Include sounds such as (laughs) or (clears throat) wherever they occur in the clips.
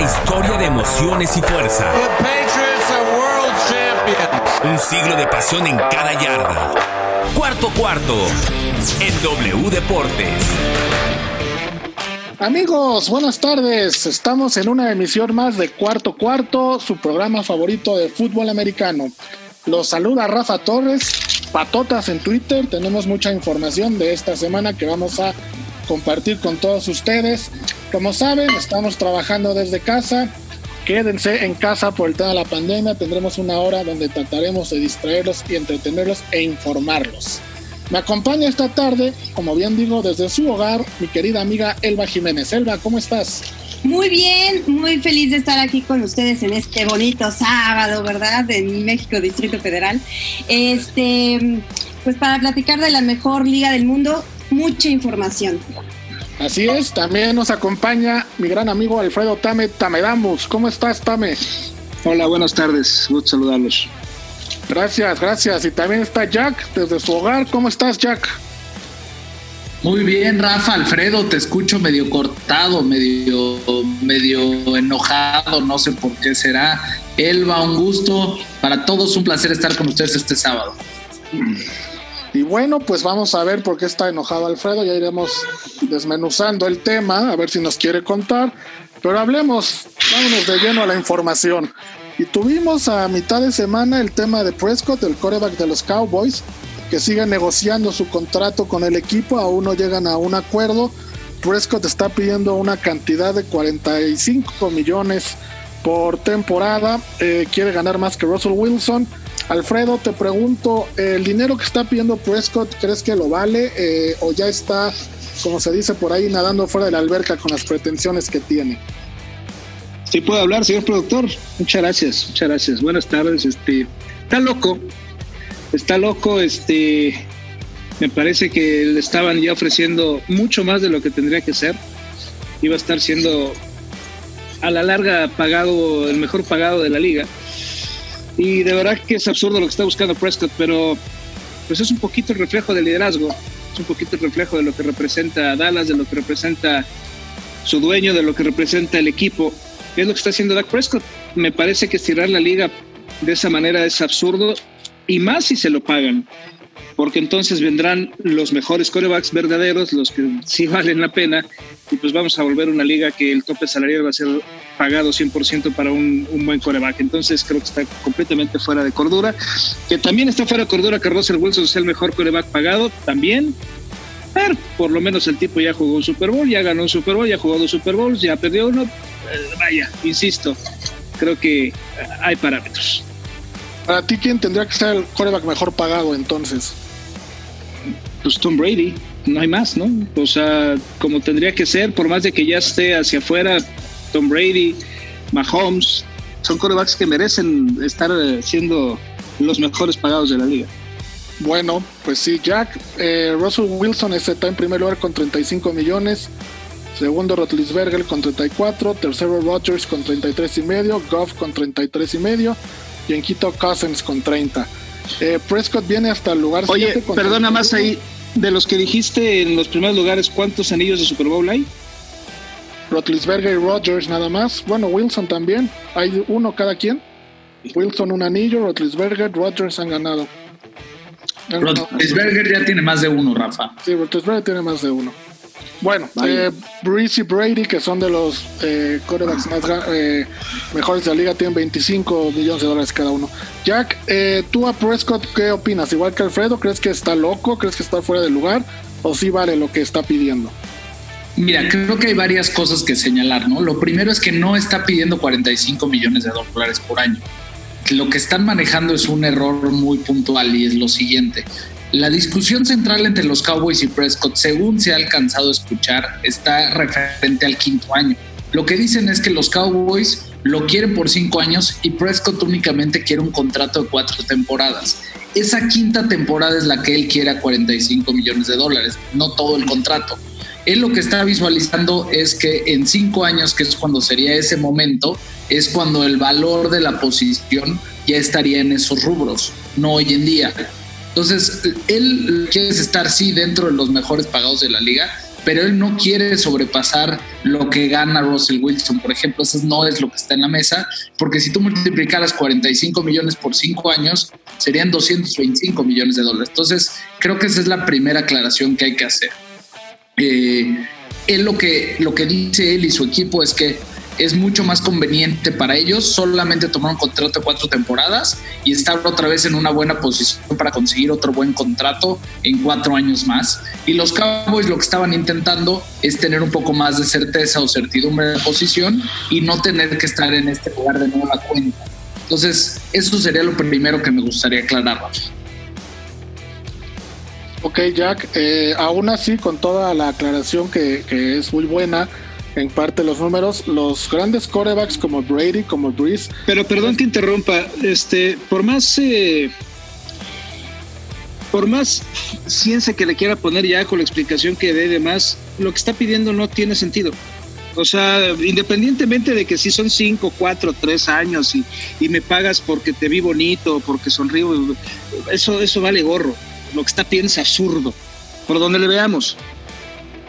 larga historia de emociones y fuerza. Un siglo de pasión en cada yarda. Cuarto cuarto en W Deportes. Amigos, buenas tardes. Estamos en una emisión más de Cuarto Cuarto, su programa favorito de fútbol americano. Los saluda Rafa Torres, patotas en Twitter. Tenemos mucha información de esta semana que vamos a compartir con todos ustedes. Como saben, estamos trabajando desde casa. Quédense en casa por el tema de la pandemia. Tendremos una hora donde trataremos de distraerlos y entretenerlos e informarlos. Me acompaña esta tarde, como bien digo, desde su hogar, mi querida amiga Elba Jiménez. Elba, ¿cómo estás? Muy bien, muy feliz de estar aquí con ustedes en este bonito sábado, ¿verdad? En México, Distrito Federal. Este, pues para platicar de la mejor liga del mundo, mucha información. Así es, también nos acompaña mi gran amigo Alfredo Tame Tamedamus. ¿Cómo estás, Tame? Hola, buenas tardes, gusto saludarlos. Gracias, gracias. Y también está Jack desde su hogar. ¿Cómo estás, Jack? Muy bien, Rafa, Alfredo, te escucho medio cortado, medio, medio enojado, no sé por qué será. Elba, un gusto. Para todos un placer estar con ustedes este sábado. Y bueno, pues vamos a ver por qué está enojado Alfredo. Ya iremos desmenuzando el tema, a ver si nos quiere contar. Pero hablemos, vámonos de lleno a la información. Y tuvimos a mitad de semana el tema de Prescott, el coreback de los Cowboys, que sigue negociando su contrato con el equipo, aún no llegan a un acuerdo. Prescott está pidiendo una cantidad de 45 millones por temporada, eh, quiere ganar más que Russell Wilson. Alfredo, te pregunto, ¿el dinero que está pidiendo Prescott crees que lo vale eh, o ya está, como se dice por ahí, nadando fuera de la alberca con las pretensiones que tiene? Sí, puedo hablar, señor productor. Muchas gracias, muchas gracias. Buenas tardes. Este, está loco, está loco. Este, me parece que le estaban ya ofreciendo mucho más de lo que tendría que ser. Iba a estar siendo a la larga pagado, el mejor pagado de la liga. Y de verdad que es absurdo lo que está buscando Prescott, pero pues es un poquito el reflejo del liderazgo, es un poquito el reflejo de lo que representa Dallas, de lo que representa su dueño, de lo que representa el equipo. ¿Qué es lo que está haciendo Dak Prescott? Me parece que estirar la liga de esa manera es absurdo y más si se lo pagan, porque entonces vendrán los mejores corebacks verdaderos, los que sí valen la pena, y pues vamos a volver a una liga que el tope salarial va a ser pagado 100% para un, buen coreback. Entonces creo que está completamente fuera de cordura. Que también está fuera de cordura que Russell Wilson sea el mejor coreback pagado, también. Pero por lo menos el tipo ya jugó un Super Bowl, ya ganó un Super Bowl, ya jugó dos Super Bowls, ya perdió uno. Eh, vaya, insisto, creo que hay parámetros. Para ti, ¿quién tendría que ser el coreback mejor pagado entonces? Pues Tom Brady, no hay más, ¿no? O sea, como tendría que ser, por más de que ya esté hacia afuera, Tom Brady, Mahomes, son corebacks que merecen estar siendo los mejores pagados de la liga. Bueno, pues sí, Jack. Eh, Russell Wilson está en primer lugar con 35 millones. Segundo, Rotlisberger con 34. Tercero, Rodgers con 33 y medio. Goff con 33 y medio. Y en Quito, Cousins con 30. Eh, Prescott viene hasta el lugar Oye, perdona más ahí. De los que dijiste en los primeros lugares, ¿cuántos anillos de Super Bowl hay? Rotlisberger y Rodgers nada más. Bueno, Wilson también. Hay uno cada quien. Wilson un anillo, Rotlisberger, Rodgers han ganado. Rotlisberger ya tiene más de uno, Rafa. Sí, Rotlisberger tiene más de uno. Bueno, eh, Breeze y Brady, que son de los eh, quarterbacks más eh, mejores de la liga, tienen 25 millones de dólares cada uno. Jack, eh, tú a Prescott, ¿qué opinas? Igual que Alfredo, ¿crees que está loco? ¿Crees que está fuera de lugar? ¿O sí vale lo que está pidiendo? Mira, creo que hay varias cosas que señalar, ¿no? Lo primero es que no está pidiendo 45 millones de dólares por año. Lo que están manejando es un error muy puntual y es lo siguiente. La discusión central entre los Cowboys y Prescott, según se ha alcanzado a escuchar, está referente al quinto año. Lo que dicen es que los Cowboys lo quieren por cinco años y Prescott únicamente quiere un contrato de cuatro temporadas. Esa quinta temporada es la que él quiere a 45 millones de dólares, no todo el contrato. Él lo que está visualizando es que en cinco años, que es cuando sería ese momento, es cuando el valor de la posición ya estaría en esos rubros, no hoy en día. Entonces, él quiere estar, sí, dentro de los mejores pagados de la liga, pero él no quiere sobrepasar lo que gana Russell Wilson, por ejemplo, eso no es lo que está en la mesa, porque si tú multiplicaras 45 millones por 5 años, serían 225 millones de dólares. Entonces, creo que esa es la primera aclaración que hay que hacer. Eh, él lo que, lo que dice él y su equipo es que es mucho más conveniente para ellos solamente tomar un contrato de cuatro temporadas y estar otra vez en una buena posición para conseguir otro buen contrato en cuatro años más. Y los Cowboys lo que estaban intentando es tener un poco más de certeza o certidumbre de la posición y no tener que estar en este lugar de nueva cuenta. Entonces, eso sería lo primero que me gustaría aclarar, Ok, Jack, eh, aún así, con toda la aclaración que es muy buena, en parte los números, los grandes corebacks como Brady, como Breeze. Pero perdón que interrumpa, este, por más eh, por más ciencia que le quiera poner ya con la explicación que dé y demás, lo que está pidiendo no tiene sentido. O sea, independientemente de que si son cinco, cuatro, tres años y, y me pagas porque te vi bonito, porque sonrío, eso, eso vale gorro. Lo que está pidiendo es absurdo, por donde le veamos.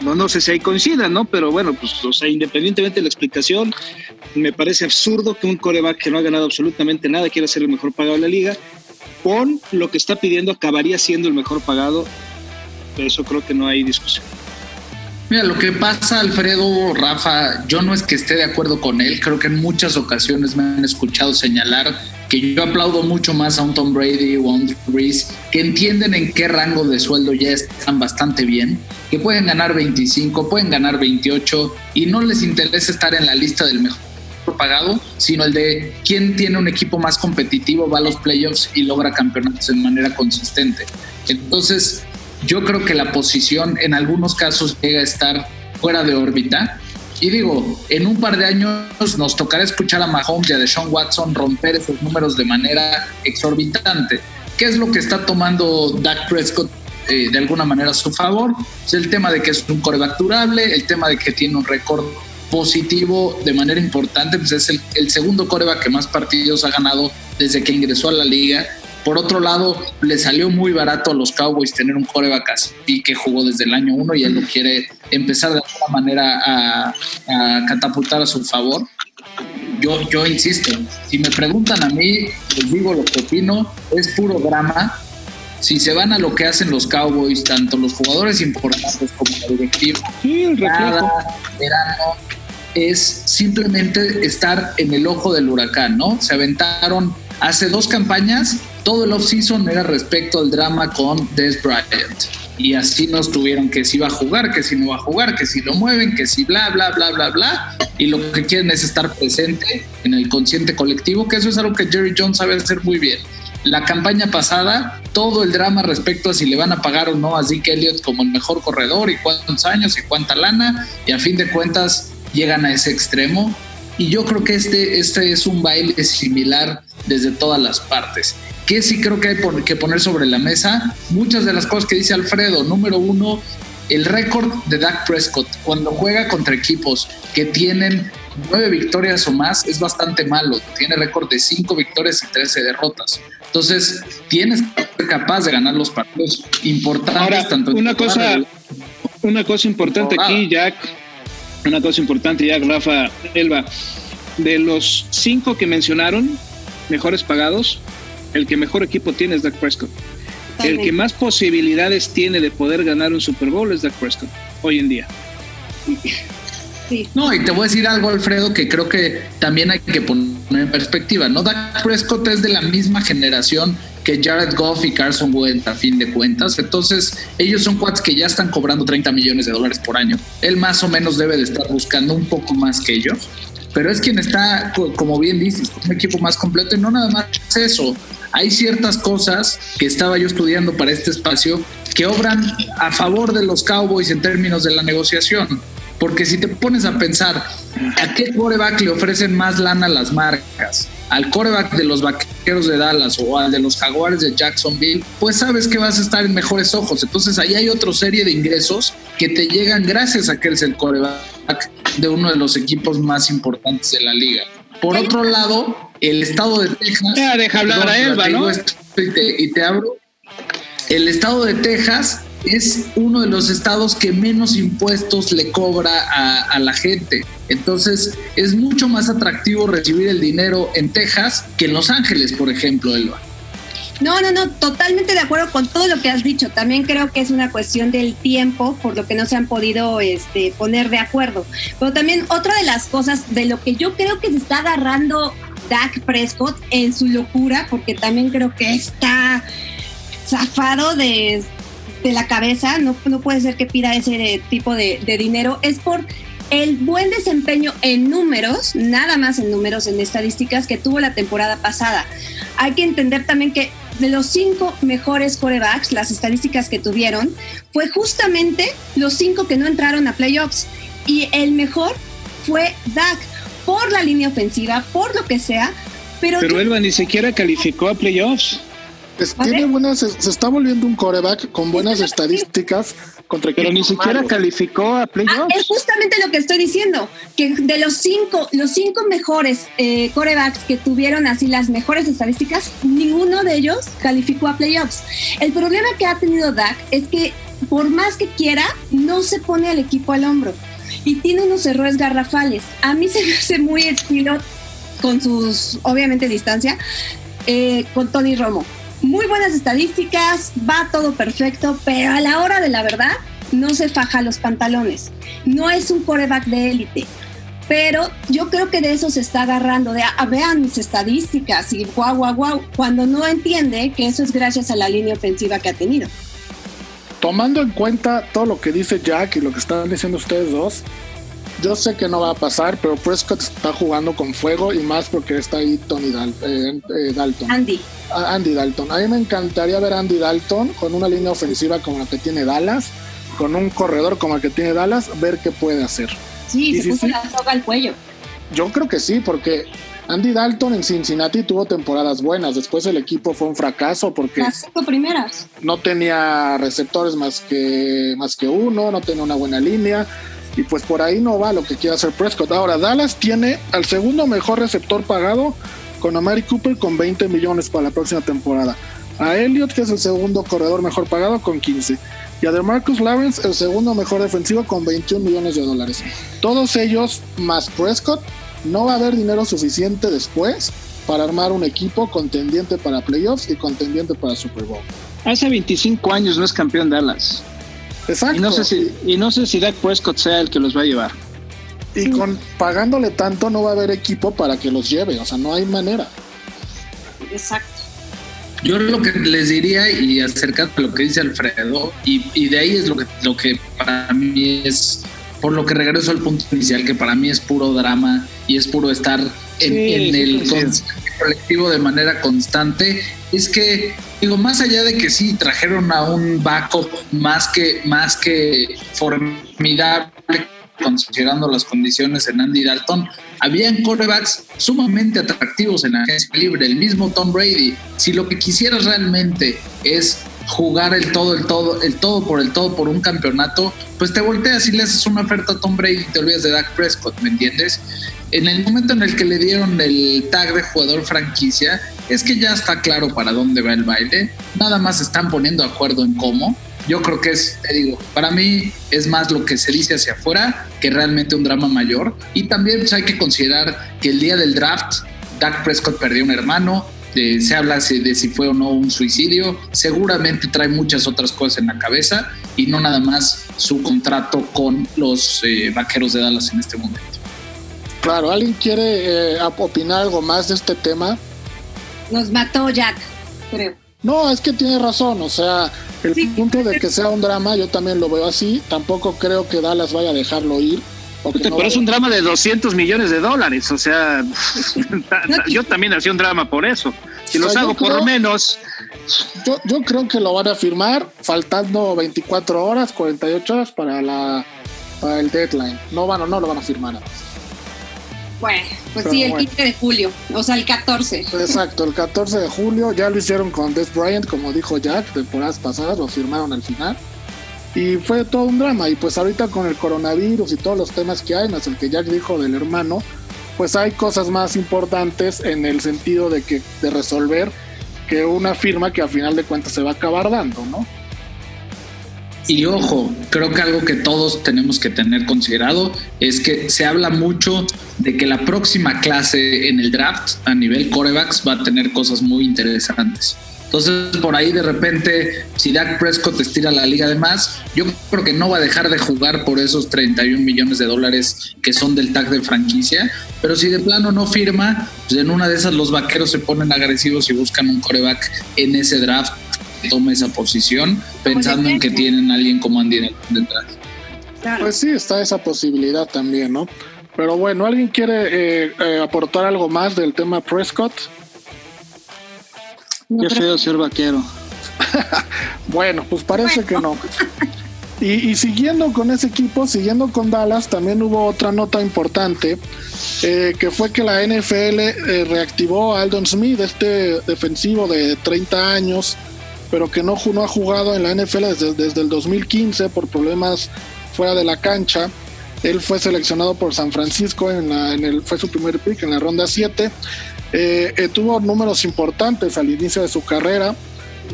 No, no sé si ahí coincidan, ¿no? Pero bueno, pues, o sea, independientemente de la explicación, me parece absurdo que un coreback que no ha ganado absolutamente nada quiera ser el mejor pagado de la liga. Con lo que está pidiendo, acabaría siendo el mejor pagado. Eso creo que no hay discusión. Mira, lo que pasa, Alfredo, Rafa, yo no es que esté de acuerdo con él, creo que en muchas ocasiones me han escuchado señalar que yo aplaudo mucho más a un Tom Brady o a un Drew Brees, que entienden en qué rango de sueldo ya están bastante bien, que pueden ganar 25, pueden ganar 28 y no les interesa estar en la lista del mejor pagado, sino el de quién tiene un equipo más competitivo, va a los playoffs y logra campeonatos de manera consistente. Entonces, yo creo que la posición en algunos casos llega a estar fuera de órbita y digo, en un par de años nos tocará escuchar a Mahomes y a Deshaun Watson romper esos números de manera exorbitante. ¿Qué es lo que está tomando Dak Prescott eh, de alguna manera a su favor? Es el tema de que es un coreback durable, el tema de que tiene un récord positivo de manera importante, pues es el, el segundo coreback que más partidos ha ganado desde que ingresó a la liga por otro lado, le salió muy barato a los Cowboys tener un coreback así que jugó desde el año uno y él lo quiere empezar de alguna manera a, catapultar a su favor. Yo, yo insisto, si me preguntan a mí, les digo lo que opino, es puro drama. Si se van a lo que hacen los Cowboys, tanto los jugadores importantes como la directiva, cada verano es simplemente estar en el ojo del huracán, ¿no? Se aventaron hace dos campañas todo el off-season era respecto al drama con Des Bryant. Y así nos tuvieron que si va a jugar, que si no va a jugar, que si lo mueven, que si bla, bla, bla, bla, bla. Y lo que quieren es estar presente en el consciente colectivo, que eso es algo que Jerry Jones sabe hacer muy bien. La campaña pasada, todo el drama respecto a si le van a pagar o no a Zeke Elliott como el mejor corredor y cuántos años y cuánta lana, y a fin de cuentas llegan a ese extremo. Y yo creo que este, este es un baile similar desde todas las partes que sí creo que hay que poner sobre la mesa muchas de las cosas que dice Alfredo. Número uno, el récord de Dak Prescott cuando juega contra equipos que tienen nueve victorias o más es bastante malo. Tiene récord de cinco victorias y trece derrotas. Entonces, tienes que ser capaz de ganar los partidos importantes. tanto una cosa, una cosa importante aquí, Jack. Una cosa importante, Jack, Rafa, Elba. De los cinco que mencionaron, mejores pagados, el que mejor equipo tiene es Dak Prescott. El que más posibilidades tiene de poder ganar un Super Bowl es Dak Prescott hoy en día. No, y te voy a decir algo, Alfredo, que creo que también hay que poner en perspectiva, ¿no? Dak Prescott es de la misma generación que Jared Goff y Carson Wentz a fin de cuentas. Entonces, ellos son cuates que ya están cobrando 30 millones de dólares por año. Él más o menos debe de estar buscando un poco más que ellos pero es quien está, como bien dices, un equipo más completo y no nada más eso. Hay ciertas cosas que estaba yo estudiando para este espacio que obran a favor de los Cowboys en términos de la negociación. Porque si te pones a pensar, ¿a qué coreback le ofrecen más lana las marcas? ¿Al coreback de los vaqueros de Dallas o al de los jaguares de Jacksonville? Pues sabes que vas a estar en mejores ojos. Entonces ahí hay otra serie de ingresos que te llegan gracias a que eres el coreback de uno de los equipos más importantes de la liga. Por otro lado, el estado de Texas. deja hablar a Elba, ¿no? y, te, abro. El estado de Texas es uno de los estados que menos impuestos le cobra a, la gente. Entonces es mucho más atractivo recibir el dinero en Texas que en Los Ángeles, por ejemplo, Elba. No, no, no, totalmente de acuerdo con todo lo que has dicho. También creo que es una cuestión del tiempo, por lo que no se han podido este, poner de acuerdo. Pero también otra de las cosas de lo que yo creo que se está agarrando Dak Prescott en su locura, porque también creo que está zafado de, la cabeza, no, no puede ser que pida ese tipo de, de dinero, es por el buen desempeño en números, nada más en números, en estadísticas que tuvo la temporada pasada. Hay que entender también que de los cinco mejores corebacks, las estadísticas que tuvieron, fue justamente los cinco que no entraron a playoffs. Y el mejor fue Dak, por la línea ofensiva, por lo que sea. Pero, pero Elba ni siquiera calificó a playoffs. Tiene buenas, se, está volviendo un coreback con buenas estadísticas contra Pero ni siquiera calificó a playoffs. Ah, es justamente lo que estoy diciendo, que de los cinco, los cinco mejores eh, corebacks que tuvieron así las mejores estadísticas, ninguno de ellos calificó a playoffs. El problema que ha tenido Dak es que por más que quiera, no se pone al equipo al hombro y tiene unos errores garrafales. A mí se me hace muy estilo con sus, obviamente, distancia, eh, con Tony Romo. Muy buenas estadísticas, va todo perfecto, pero a la hora de la verdad no se faja los pantalones. No es un coreback de élite. Pero yo creo que de eso se está agarrando, de ah, vean mis estadísticas y guau, guau, guau, cuando no entiende que eso es gracias a la línea ofensiva que ha tenido tomando en cuenta todo lo que dice Jack y lo que están diciendo ustedes dos, yo sé que no va a pasar, pero Prescott está jugando con fuego y más porque está ahí Tony eh, eh, Dalton. Andy. Andy Dalton. A mí me encantaría ver a Andy Dalton con una línea ofensiva como la que tiene Dallas, con un corredor como el que tiene Dallas, ver qué puede hacer. Sí, se puso la soga al cuello. Yo creo que sí, porque Andy Dalton en Cincinnati tuvo temporadas buenas. Después el equipo fue un fracaso porque. Las cinco primeras. No tenía receptores más que, más que uno, no tenía una buena línea. Y pues por ahí no va lo que quiere hacer Prescott. Ahora, Dallas tiene al segundo mejor receptor pagado con Amari Cooper con 20 millones para la próxima temporada. A Elliott, que es el segundo corredor mejor pagado, con 15. Y a DeMarcus Lawrence, el segundo mejor defensivo, con 21 millones de dólares. Todos ellos, más Prescott, no va a haber dinero suficiente después para armar un equipo contendiente para playoffs y contendiente para Super Bowl. Hace 25 años no es campeón Dallas. Exacto. Y no sé si, y no sé si Dak Prescott sea el que los va a llevar. Y con pagándole tanto no va a haber equipo para que los lleve, o sea, no hay manera. Exacto. Yo lo que les diría y acerca a lo que dice Alfredo, y, y, de ahí es lo que, lo que para mí es por lo que regreso al punto inicial, que para mí es puro drama y es puro estar en, el colectivo de manera constante, es que, digo, más allá de que sí trajeron a un backup más que, más que formidable, considerando las condiciones en Andy Dalton, habían corebacks sumamente atractivos en la agencia libre, el mismo Tom Brady. Si lo que quisieras realmente es jugar el todo, el todo, el todo por el todo por un campeonato, pues te volteas y le haces una oferta a Tom Brady y te olvidas de Dak Prescott, ¿me entiendes? En el momento en el que le dieron el tag de jugador franquicia, es que ya está claro para dónde va el baile, nada más están poniendo acuerdo en cómo. Yo creo que es, te digo, para mí es más lo que se dice hacia afuera que realmente un drama mayor. Y también pues, hay que considerar que el día del draft, Dak Prescott perdió un hermano, se habla de si fue o no un suicidio, seguramente trae muchas otras cosas en la cabeza y no nada más su contrato con los eh, vaqueros de Dallas en este momento. Claro, ¿alguien quiere eh, opinar algo más de este tema? Nos mató Jack, creo. No, es que tiene razón, o sea, el punto de que sea un drama, yo también lo veo así, tampoco creo que Dallas vaya a dejarlo ir. Pero es un drama de 200 millones de dólares, o sea, (laughs) yo también hacía un drama por eso. Si los hago por menos. Yo, yo creo que lo van a firmar faltando 24 horas, 48 horas para, la, para el deadline. No van, no lo van a firmar. Bueno, pues sí, el 15 de julio, o sea, el 14. Exacto, el 14 de julio ya lo hicieron con Des Bryant, como dijo Jack, temporadas pasadas, lo firmaron al final. Y fue todo un drama. Y pues ahorita con el coronavirus y todos los temas que hay, más el que Jack dijo del hermano, pues hay cosas más importantes en el sentido de que de resolver que una firma que al final de cuentas se va a acabar dando, ¿no? Y ojo, creo que algo que todos tenemos que tener considerado es que se habla mucho de que la próxima clase en el draft a nivel corebacks va a tener cosas muy interesantes. Entonces, por ahí de repente, si Dak Prescott estira la liga de más, yo creo que no va a dejar de jugar por esos 31 millones de dólares que son del tag de franquicia. Pero si de plano no firma, pues en una de esas los vaqueros se ponen agresivos y buscan un coreback en ese draft tome esa posición, pensando en que tienen a alguien como Andy detrás. Pues sí, está esa posibilidad también, ¿no? Pero bueno, ¿alguien quiere eh, eh, aportar algo más del tema Prescott? Qué feo ser vaquero. (laughs) bueno, pues parece que no. (laughs) Y, siguiendo con ese equipo, siguiendo con Dallas, también hubo otra nota importante, eh, que fue que la NFL eh, reactivó a Aldon Smith, este defensivo de 30 años, pero que no, no ha jugado en la NFL desde, desde el 2015 por problemas fuera de la cancha. Él fue seleccionado por San Francisco, en, la, en el, fue su primer pick en la ronda 7 eh, eh, tuvo números importantes al inicio de su carrera.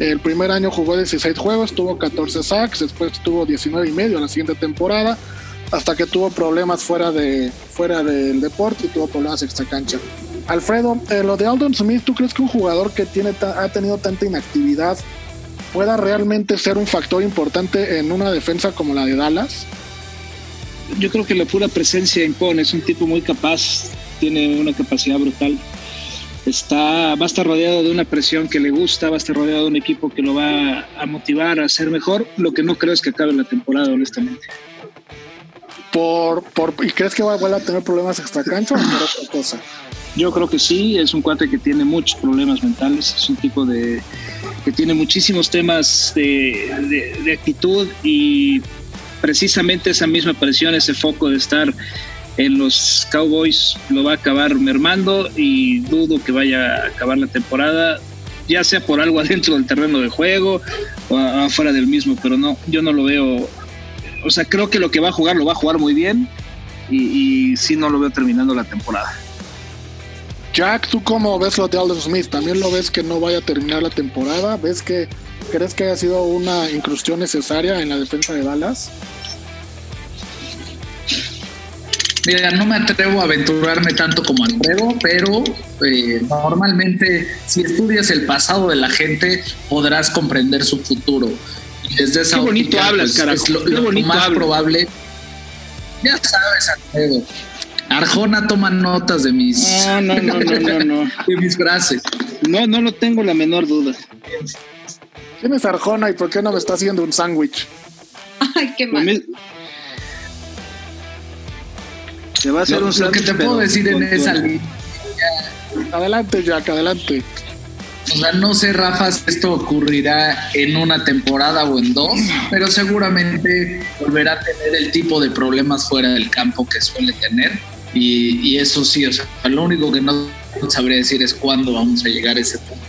El primer año jugó 16 juegos, tuvo 14 sacks, después tuvo 19 y medio la siguiente temporada, hasta que tuvo problemas fuera, de, fuera del deporte y tuvo problemas extra cancha. Alfredo, eh, lo de Aldon Smith, ¿tú crees que un jugador que tiene ha tenido tanta inactividad pueda realmente ser un factor importante en una defensa como la de Dallas? Yo creo que la pura presencia impone, es un tipo muy capaz, tiene una capacidad brutal está, va a estar rodeado de una presión que le gusta, va a estar rodeado de un equipo que lo va a motivar a ser mejor. Lo que no creo es que acabe la temporada, honestamente. Por, por, ¿Y crees que va, a tener problemas extra cancha o por otra cosa? Yo creo que sí, es un cuate que tiene muchos problemas mentales, es un tipo de tiene muchísimos temas de, de actitud y precisamente esa misma presión, ese foco de estar en los Cowboys lo va a acabar mermando y dudo que vaya a acabar la temporada, ya sea por algo (laughs) adentro del terreno de juego o afuera del mismo, pero no, yo no lo veo. O sea, creo que lo que va a jugar lo va a jugar muy bien y, y sí no lo veo terminando la temporada. Jack, ¿tú cómo ves lo de Alden Smith? ¿También lo ves que no vaya a terminar la temporada? ¿Ves que crees que haya sido una inclusión necesaria en la defensa de Dallas? Mira, no me atrevo a aventurarme tanto como Alfredo, pero eh, normalmente si estudias el pasado de la gente podrás comprender su futuro. Y desde esa Qué bonito hablas, pues, Es lo, más probable. Ya sabes, Alfredo. Arjona toma notas de mis, no, no, no, no, no, (laughs) de mis frases. No, no lo tengo la menor duda. ¿Quién es Arjona y por qué no me está haciendo un sándwich? Ay, qué mal. Se va a hacer lo, un lo que te puedo decir en esa línea. Adelante, Jack, adelante. O sea, no sé, Rafa, si esto ocurrirá en una temporada o en dos, pero seguramente volverá a tener el tipo de problemas fuera del campo que suele tener. Y, eso sí, o sea, lo único que no sabría decir es cuándo vamos a llegar a ese punto.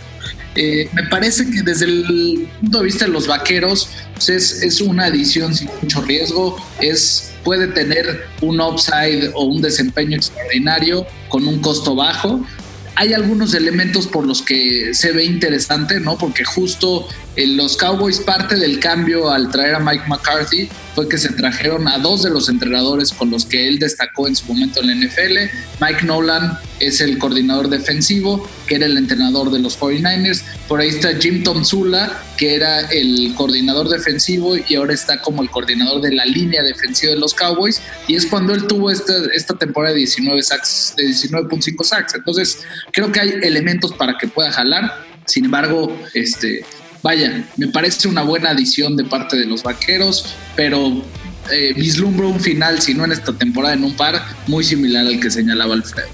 Eh, me parece que desde el punto de vista de los vaqueros pues es, es, una adición sin mucho riesgo, es, puede tener un upside o un desempeño extraordinario con un costo bajo. Hay algunos elementos por los que se ve interesante, ¿no? Porque justo los Cowboys parte del cambio al traer a Mike McCarthy fue que se trajeron a dos de los entrenadores con los que él destacó en su momento en la NFL. Mike Nolan es el coordinador defensivo, que era el entrenador de los 49ers. Por ahí está Jim Tomsula, que era el coordinador defensivo y ahora está como el coordinador de la línea defensiva de los Cowboys. Y es cuando él tuvo esta, esta temporada de 19 sacks, de 19.5 sacks. Entonces, creo que hay elementos para que pueda jalar. Sin embargo, este, vaya, me parece una buena adición de parte de los vaqueros, pero eh, vislumbro un final, si no en esta temporada, en un par, muy similar al que señalaba Alfredo.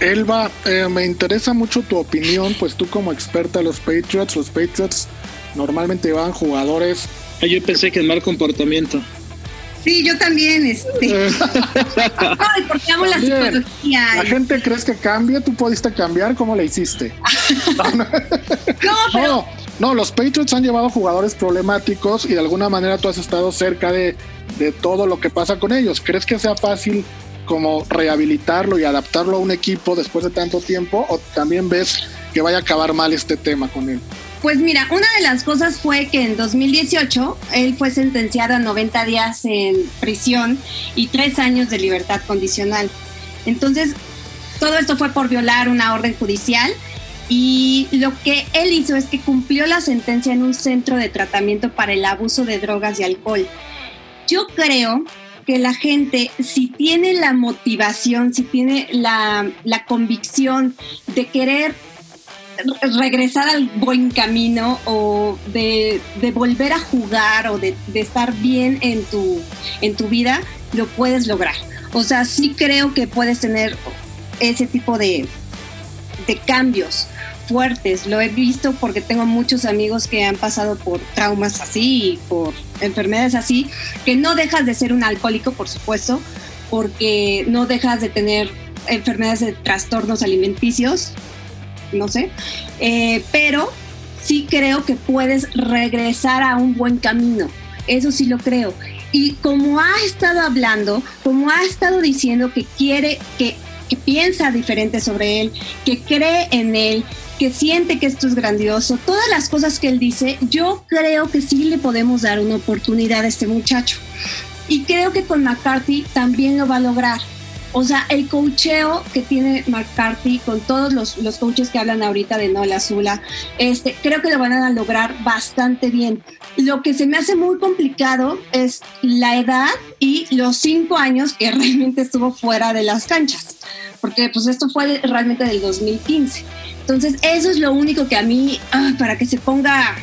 Elba, eh, me interesa mucho tu opinión, pues tú como experta de los Patriots, los Patriots normalmente llevan jugadores. Ah, yo pensé que el mal comportamiento. Sí, yo también. Este. (laughs) Ay, porque amo la psicología. La gente crees que cambia, tú pudiste cambiar, ¿cómo le hiciste? (laughs) (laughs) no, pero... no, no, los Patriots han llevado jugadores problemáticos y de alguna manera tú has estado cerca de, de todo lo que pasa con ellos. ¿Crees que sea fácil como rehabilitarlo y adaptarlo a un equipo después de tanto tiempo o también ves que vaya a acabar mal este tema con él? Pues mira, una de las cosas fue que en 2018 él fue sentenciado a 90 días en prisión y tres años de libertad condicional. Entonces, todo esto fue por violar una orden judicial y lo que él hizo es que cumplió la sentencia en un centro de tratamiento para el abuso de drogas y alcohol. Yo creo que la gente, si tiene la motivación, si tiene la, la convicción de querer regresar al buen camino o de, volver a jugar o de, estar bien en tu, en tu vida, lo puedes lograr. O sea, sí creo que puedes tener ese tipo de, de cambios fuertes. Lo he visto porque tengo muchos amigos que han pasado por traumas así por enfermedades así, que no dejas de ser un alcohólico, por supuesto, porque no dejas de tener enfermedades de trastornos alimenticios, no sé, eh, pero sí creo que puedes regresar a un buen camino. Eso sí lo creo. Y como ha estado hablando, como ha estado diciendo que quiere, que, que piensa diferente sobre él, que cree en él, que siente que esto es grandioso, todas las cosas que él dice, yo creo que sí le podemos dar una oportunidad a este muchacho. Y creo que con McCarthy también lo va a lograr. O sea, el coacheo que tiene McCarthy con todos los, los coaches que hablan ahorita de Nola Azula, este, creo que lo van a lograr bastante bien. Lo que se me hace muy complicado es la edad y los cinco años que (laughs) realmente estuvo fuera de las canchas, porque pues esto fue realmente del 2015. Entonces, eso es lo único que a mí, ah, para que se ponga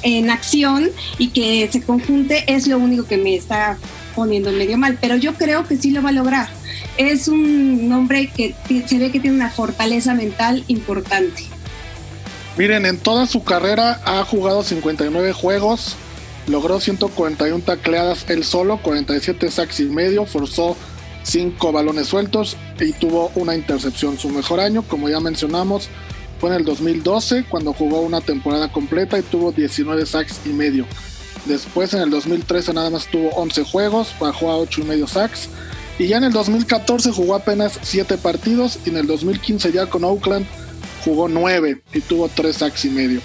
en acción y que se conjunte, es lo único que me está poniendo medio mal, pero yo creo que sí lo va a lograr es un hombre que se ve que tiene una fortaleza mental importante. Miren, en toda su carrera ha jugado 59 juegos, logró 141 tacleadas él solo, 47 sacks y medio, forzó 5 balones sueltos y tuvo una intercepción. Su mejor año, como ya mencionamos, fue en el 2012, cuando jugó una temporada completa y tuvo 19 sacks y medio. Después, en el 2013, nada más tuvo 11 juegos, bajó a 8 y medio sacks y ya en el 2014 jugó apenas 7 partidos y en el 2015 ya con Oakland jugó 9 y tuvo 3 sacks y medio.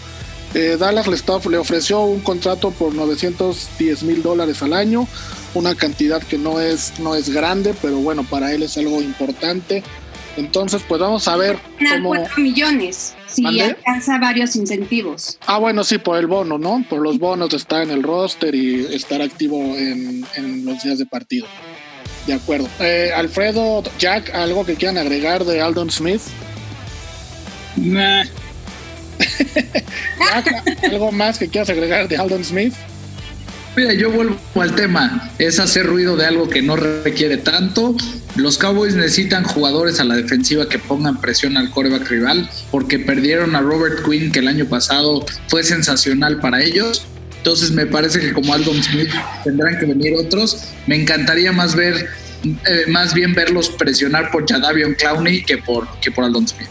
Eh, Dallas le, le ofreció un contrato por 910 mil dólares al año, una cantidad que no es, no es grande, pero bueno, para él es algo importante. Entonces, pues vamos a ver. Cómo... 4 millones, si alcanza varios incentivos. Ah, bueno, sí, por el bono, ¿no? Por los bonos de estar en el roster y estar activo en, en los días de partido. De acuerdo. Eh, Alfredo, Jack, ¿algo que quieran agregar de Aldon Smith? Nah. (laughs) Jack, ¿algo más que quieras agregar de Aldon Smith? Mira, yo vuelvo al tema, es hacer ruido de algo que no requiere tanto. Los Cowboys necesitan jugadores a la defensiva que pongan presión al coreback rival, porque perdieron a Robert Quinn, que el año pasado fue sensacional para ellos entonces me parece que como Aldon Smith tendrán que venir otros. Me encantaría más ver, eh, más bien verlos presionar por Jadavion Clowney que por, que por Aldon Smith.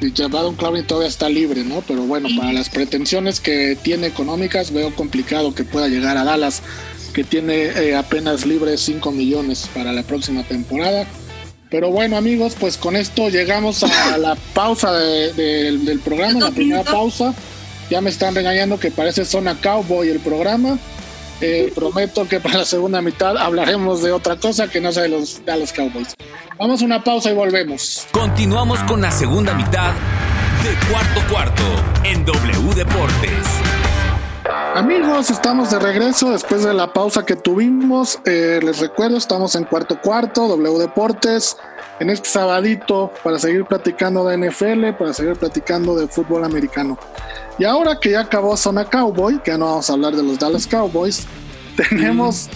Y Jadavion Clowney todavía está libre, ¿no? Pero bueno, para las pretensiones que tiene económicas, veo complicado que pueda llegar a Dallas, que tiene eh, apenas libre 5 millones para la próxima temporada. Pero bueno, amigos, pues con esto llegamos a la pausa del programa, la primera pausa. Ya me están regañando que parece zona cowboy el programa. Eh, (laughs) prometo que para la segunda mitad hablaremos de otra cosa que no sea de los los Cowboys. Vamos a una pausa y volvemos. Continuamos con la segunda mitad de cuarto cuarto en W Deportes. Amigos, estamos de regreso después de la pausa que tuvimos. Eh, les recuerdo, estamos en cuarto cuarto, W Deportes, en este sabadito para seguir platicando de NFL, para seguir platicando de fútbol americano. Y ahora que ya acabó Zona Cowboy, que ya no vamos a hablar de los Dallas Cowboys, (laughs) tenemos,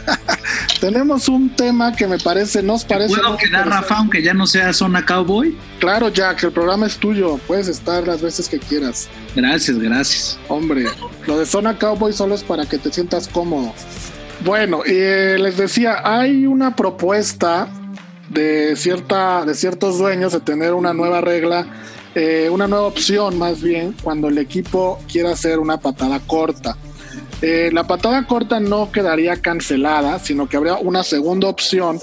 (laughs) tenemos un tema que me parece, nos parece. ¿Puedo quedar, Rafa, aunque ya no sea Zona Cowboy? Claro, Jack, el programa es tuyo. Puedes estar las veces que quieras. Gracias, gracias. Hombre, lo de Zona Cowboy solo es para que te sientas cómodo. Bueno, eh, les decía, hay una propuesta de, cierta, de ciertos dueños de tener una nueva regla eh, una nueva opción más bien cuando el equipo quiera hacer una patada corta. Eh, la patada corta no quedaría cancelada, sino que habría una segunda opción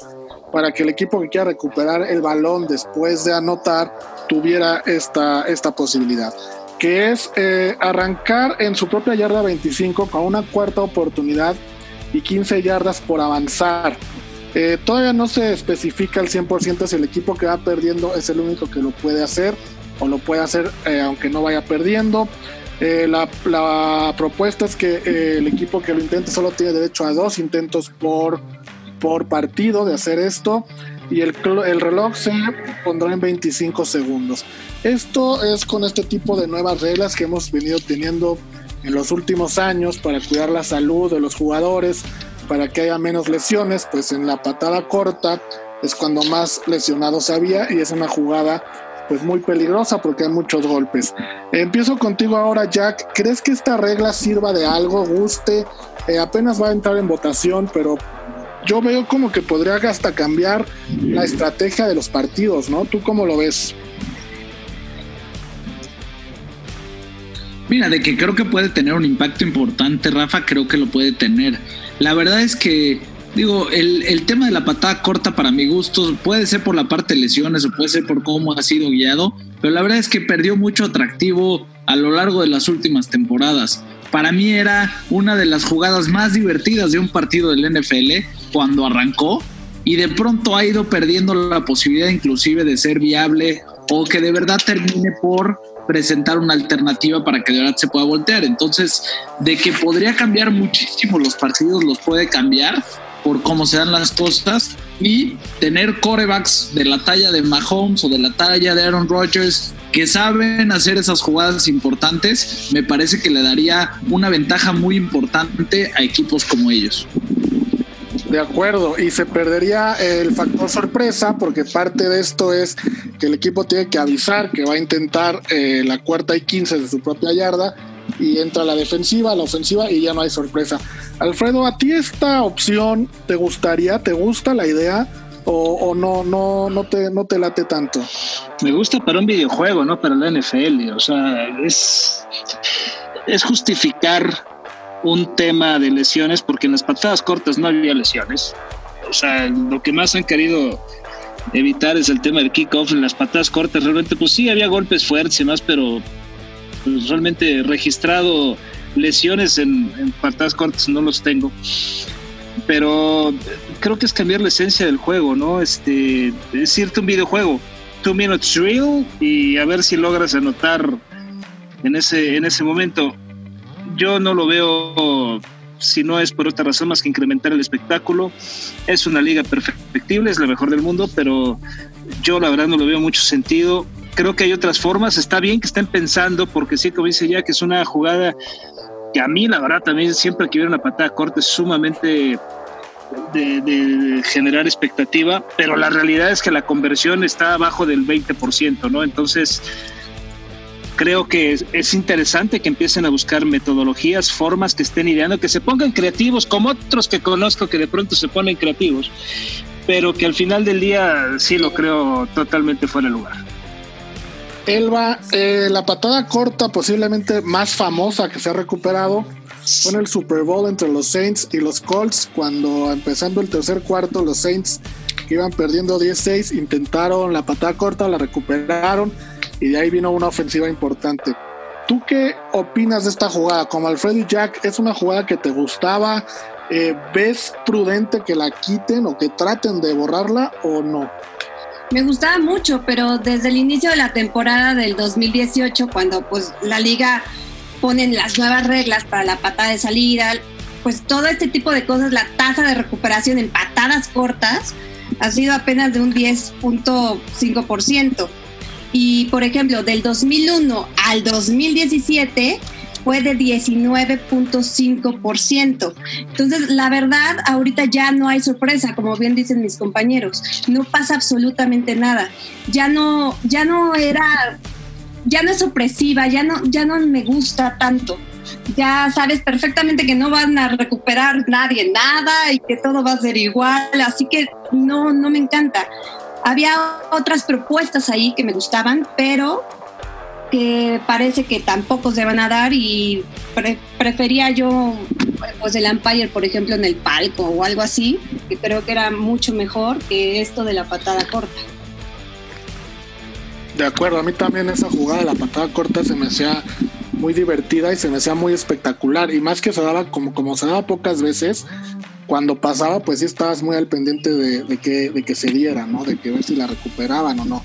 para que el equipo que quiera recuperar el balón después de anotar tuviera esta, esta posibilidad. que es eh, arrancar en su propia yarda 25 con una cuarta oportunidad y 15 yardas por avanzar. Eh, todavía no se especifica al 100% si el equipo que va perdiendo es el único que lo puede hacer o lo puede hacer eh, aunque no vaya perdiendo. La, la, propuesta es que el equipo que lo intente solo tiene derecho a dos intentos por, por partido de hacer esto y el, el reloj se pondrá en 25 segundos. Esto es con este tipo de nuevas reglas que hemos venido teniendo en los últimos años para cuidar la salud de los jugadores, para que haya menos lesiones, pues en la patada corta es cuando más lesionados había y es una jugada pues muy peligrosa porque hay muchos golpes. Empiezo contigo ahora, Jack. ¿Crees que esta regla sirva de algo, guste? Eh, apenas va a entrar en votación, pero yo veo como que podría hasta cambiar la estrategia de los partidos, ¿no? ¿Tú cómo lo ves? Mira, de que creo que puede tener un impacto importante, Rafa, creo que lo puede tener. La verdad es que, digo, el, el tema de la patada corta para mi gusto puede ser por la parte de lesiones o puede ser por cómo ha sido guiado, pero la verdad es que perdió mucho atractivo a lo largo de las últimas temporadas. Para mí era una de las jugadas más divertidas de un partido del NFL cuando arrancó y de pronto ha ido perdiendo la posibilidad inclusive de ser viable o que de verdad termine por presentar una alternativa para que de verdad se pueda voltear. Entonces, de que podría cambiar muchísimo los partidos, los puede cambiar por cómo se dan las cosas y tener corebacks de la talla de Mahomes o de la talla de Aaron Rodgers que saben hacer esas jugadas importantes, me parece que le daría una ventaja muy importante a equipos como ellos. De acuerdo, y se perdería el factor sorpresa porque parte de esto es que el equipo tiene que avisar que va a intentar eh, la cuarta y quince de su propia yarda y entra la defensiva, la ofensiva y ya no hay sorpresa. Alfredo, ¿a ti esta opción te gustaría? ¿Te gusta la idea? O, no, no, no te, no te late tanto. Me gusta para un videojuego, no para la NFL. O sea, es, es justificar un tema de lesiones, porque en las patadas cortas no había lesiones. O sea, lo que más han querido evitar es el tema del kickoff en las patadas cortas. Realmente, pues sí, había golpes fuertes y más, pero pues, realmente registrado lesiones en, patadas cortas no los tengo. Pero creo que es cambiar la esencia del juego, ¿no? Este, es irte un videojuego, two minutes drill y a ver si logras anotar en ese, en ese momento yo no lo veo si no es por otra razón más que incrementar el espectáculo. Es una liga perfectible, es la mejor del mundo, pero yo la verdad no lo veo mucho sentido. Creo que hay otras formas, está bien que estén pensando, porque sí, como dice ya, que es una jugada que a mí la verdad también siempre que hubiera una patada corta es sumamente de, generar expectativa, pero la realidad es que la conversión está abajo del 20%, ¿no? Entonces, creo que es, interesante que empiecen a buscar metodologías, formas que estén ideando, que se pongan creativos, como otros que conozco que de pronto se ponen creativos, pero que al final del día sí lo creo totalmente fuera de lugar. Elba, eh, la patada corta posiblemente más famosa que se ha recuperado fue en el Super Bowl entre los Saints y los Colts, cuando empezando el tercer cuarto los Saints que iban perdiendo 16 intentaron la patada corta, la recuperaron y de ahí vino una ofensiva importante. ¿Tú qué opinas de esta jugada? Como Alfredo Jack, ¿es una jugada que te gustaba? Eh, ¿Ves prudente que la quiten o que traten de borrarla o no? Me gustaba mucho, pero desde el inicio de la temporada del 2018, cuando pues la liga ponen las nuevas reglas para la patada de salida, pues todo este tipo de cosas, la tasa de recuperación en patadas cortas ha sido apenas de un 10.5%. Y, por ejemplo, del 2001 al 2017 fue de 19.5%. Entonces, la verdad, ahorita ya no hay sorpresa, como bien dicen mis compañeros. No pasa absolutamente nada. Ya no, ya no era, ya no es sorpresiva, ya no, ya no me gusta tanto. Ya sabes perfectamente que no van a recuperar nadie nada y que todo va a ser igual. Así que no, no me encanta. Había otras propuestas ahí que me gustaban, pero que parece que tampoco se van a dar y prefería yo pues el Empire, por ejemplo, en el palco o algo así, que creo que era mucho mejor que esto de la patada corta. De acuerdo, a mí también esa jugada de la patada corta se me hacía muy divertida y se me hacía muy espectacular. Y más que se daba como se daba pocas veces, cuando pasaba, pues sí estabas muy al pendiente de, que, de que se diera, ¿no? De que ver si la recuperaban o no.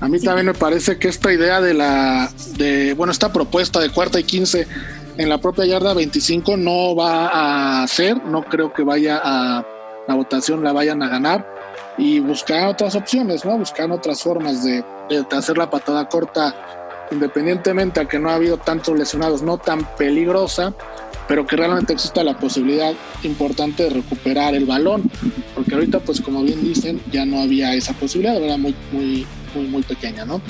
A mí también me parece que esta idea de la, de, bueno, esta propuesta de cuarta y quince en la propia yarda 25 no va a ser, no creo que vaya a la votación, la vayan a ganar y buscar otras opciones, ¿no? Buscar otras formas de, de hacer la patada corta independientemente a que no ha habido tantos lesionados, no tan peligrosa, pero que realmente exista la posibilidad importante de recuperar el balón, porque ahorita, pues como bien dicen, ya no había esa posibilidad, era muy, muy, muy, muy pequeña, ¿no?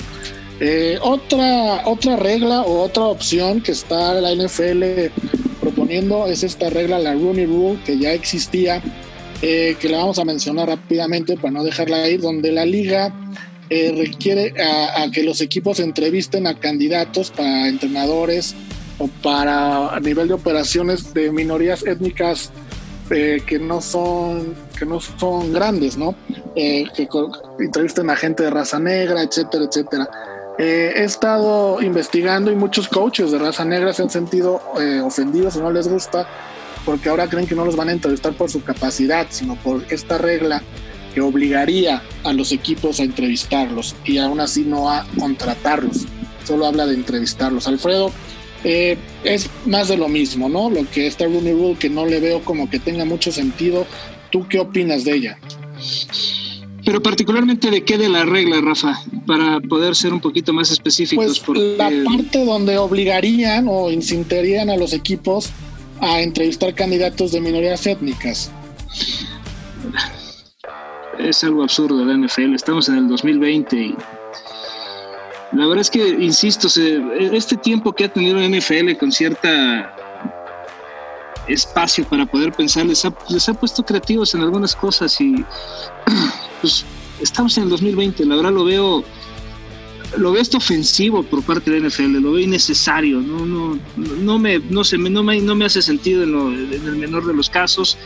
Eh, otra, otra regla o otra opción que está la NFL proponiendo es esta regla, la Rooney Rule, que ya existía, eh, que la vamos a mencionar rápidamente para no dejarla ir, donde la liga eh, requiere a, que los equipos entrevisten a candidatos para entrenadores o para a nivel de operaciones de minorías étnicas eh, que no son que no son grandes, ¿no? Eh, que entrevisten a gente de raza negra, etcétera, etcétera. Eh, he estado investigando y muchos coaches de raza negra se han sentido ofendidos o no les gusta porque ahora creen que no los van a entrevistar por su capacidad, sino por esta regla que obligaría a los equipos a entrevistarlos y aún así no a contratarlos. Solo habla de entrevistarlos. Alfredo, eh, es más de lo mismo, ¿no? Lo que está Rooney Rule, que no le veo como que tenga mucho sentido. ¿Tú qué opinas de ella? Pero particularmente de qué de la regla, Rafa, para poder ser un poquito más específicos. Pues la parte donde obligarían o incitarían a los equipos a entrevistar candidatos de minorías étnicas. Es algo absurdo la NFL. Estamos en el 2020 y la verdad es que, insisto, este tiempo que ha tenido NFL con cierta espacio para poder pensar, les ha, les ha puesto creativos en algunas cosas y (clears throat) pues estamos en el 2020, la verdad lo veo lo veo esto ofensivo por parte de la NFL, lo veo innecesario, no, no, no me, no sé, no me, no me hace sentido en, en el menor de los casos.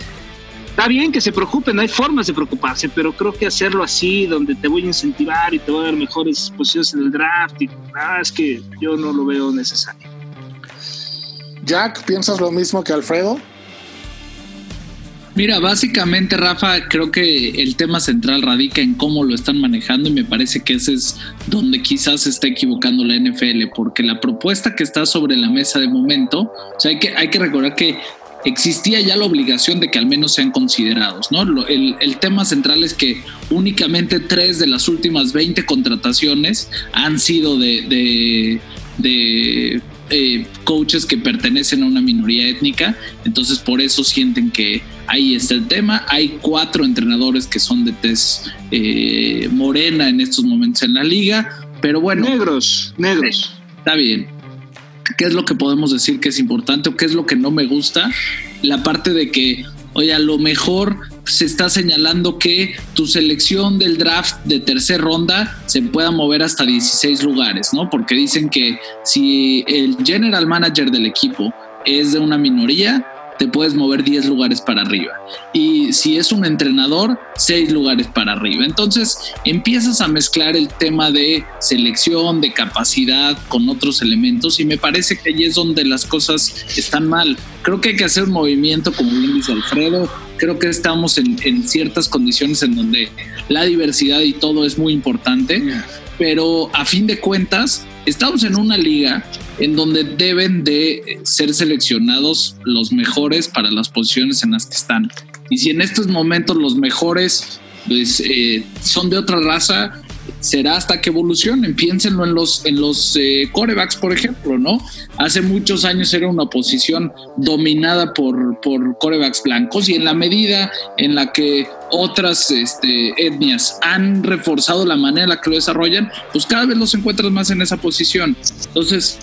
Está bien que se preocupen, hay formas de preocuparse, pero creo que hacerlo así, donde te voy a incentivar y te voy a dar mejores posiciones en el draft, y, ah, es que yo no lo veo necesario. Jack, ¿piensas lo mismo que Alfredo? Mira, básicamente, Rafa, creo que el tema central radica en cómo lo están manejando y me parece que ese es donde quizás se está equivocando la NFL, porque la propuesta que está sobre la mesa de momento, o sea, hay que, hay que recordar que existía ya la obligación de que al menos sean considerados, ¿no? el, tema central es que únicamente tres de las últimas 20 contrataciones han sido de, eh, coaches que pertenecen a una minoría étnica, entonces por eso sienten que ahí está el tema. Hay cuatro entrenadores que son de tez eh, morena en estos momentos en la liga, pero bueno. Negros, negros. Está bien qué es lo que podemos decir que es importante o qué es lo que no me gusta. La parte de que, oye, a lo mejor se está señalando que tu selección del draft de tercera ronda se pueda mover hasta 16 lugares, ¿no? Porque dicen que si el general manager del equipo es de una minoría, te puedes mover 10 lugares para arriba. Y si es un entrenador, 6 lugares para arriba. Entonces empiezas a mezclar el tema de selección, de capacidad con otros elementos y me parece que ahí es donde las cosas están mal. Creo que hay que hacer un movimiento, como bien dice Alfredo. Creo que estamos en, en ciertas condiciones en donde la diversidad y todo es muy importante, pero a fin de cuentas estamos en una liga en donde deben de ser seleccionados los mejores para las posiciones en las que están. Y si en estos momentos los mejores pues, eh, son de otra raza, será hasta que evolucionen. Piénsenlo en los, en los eh, corebacks, por ejemplo, ¿no? Hace muchos años era una posición dominada por, por corebacks blancos y en la medida en la que otras este, etnias han reforzado la manera en la que lo desarrollan, pues cada vez los encuentras más en esa posición. Entonces,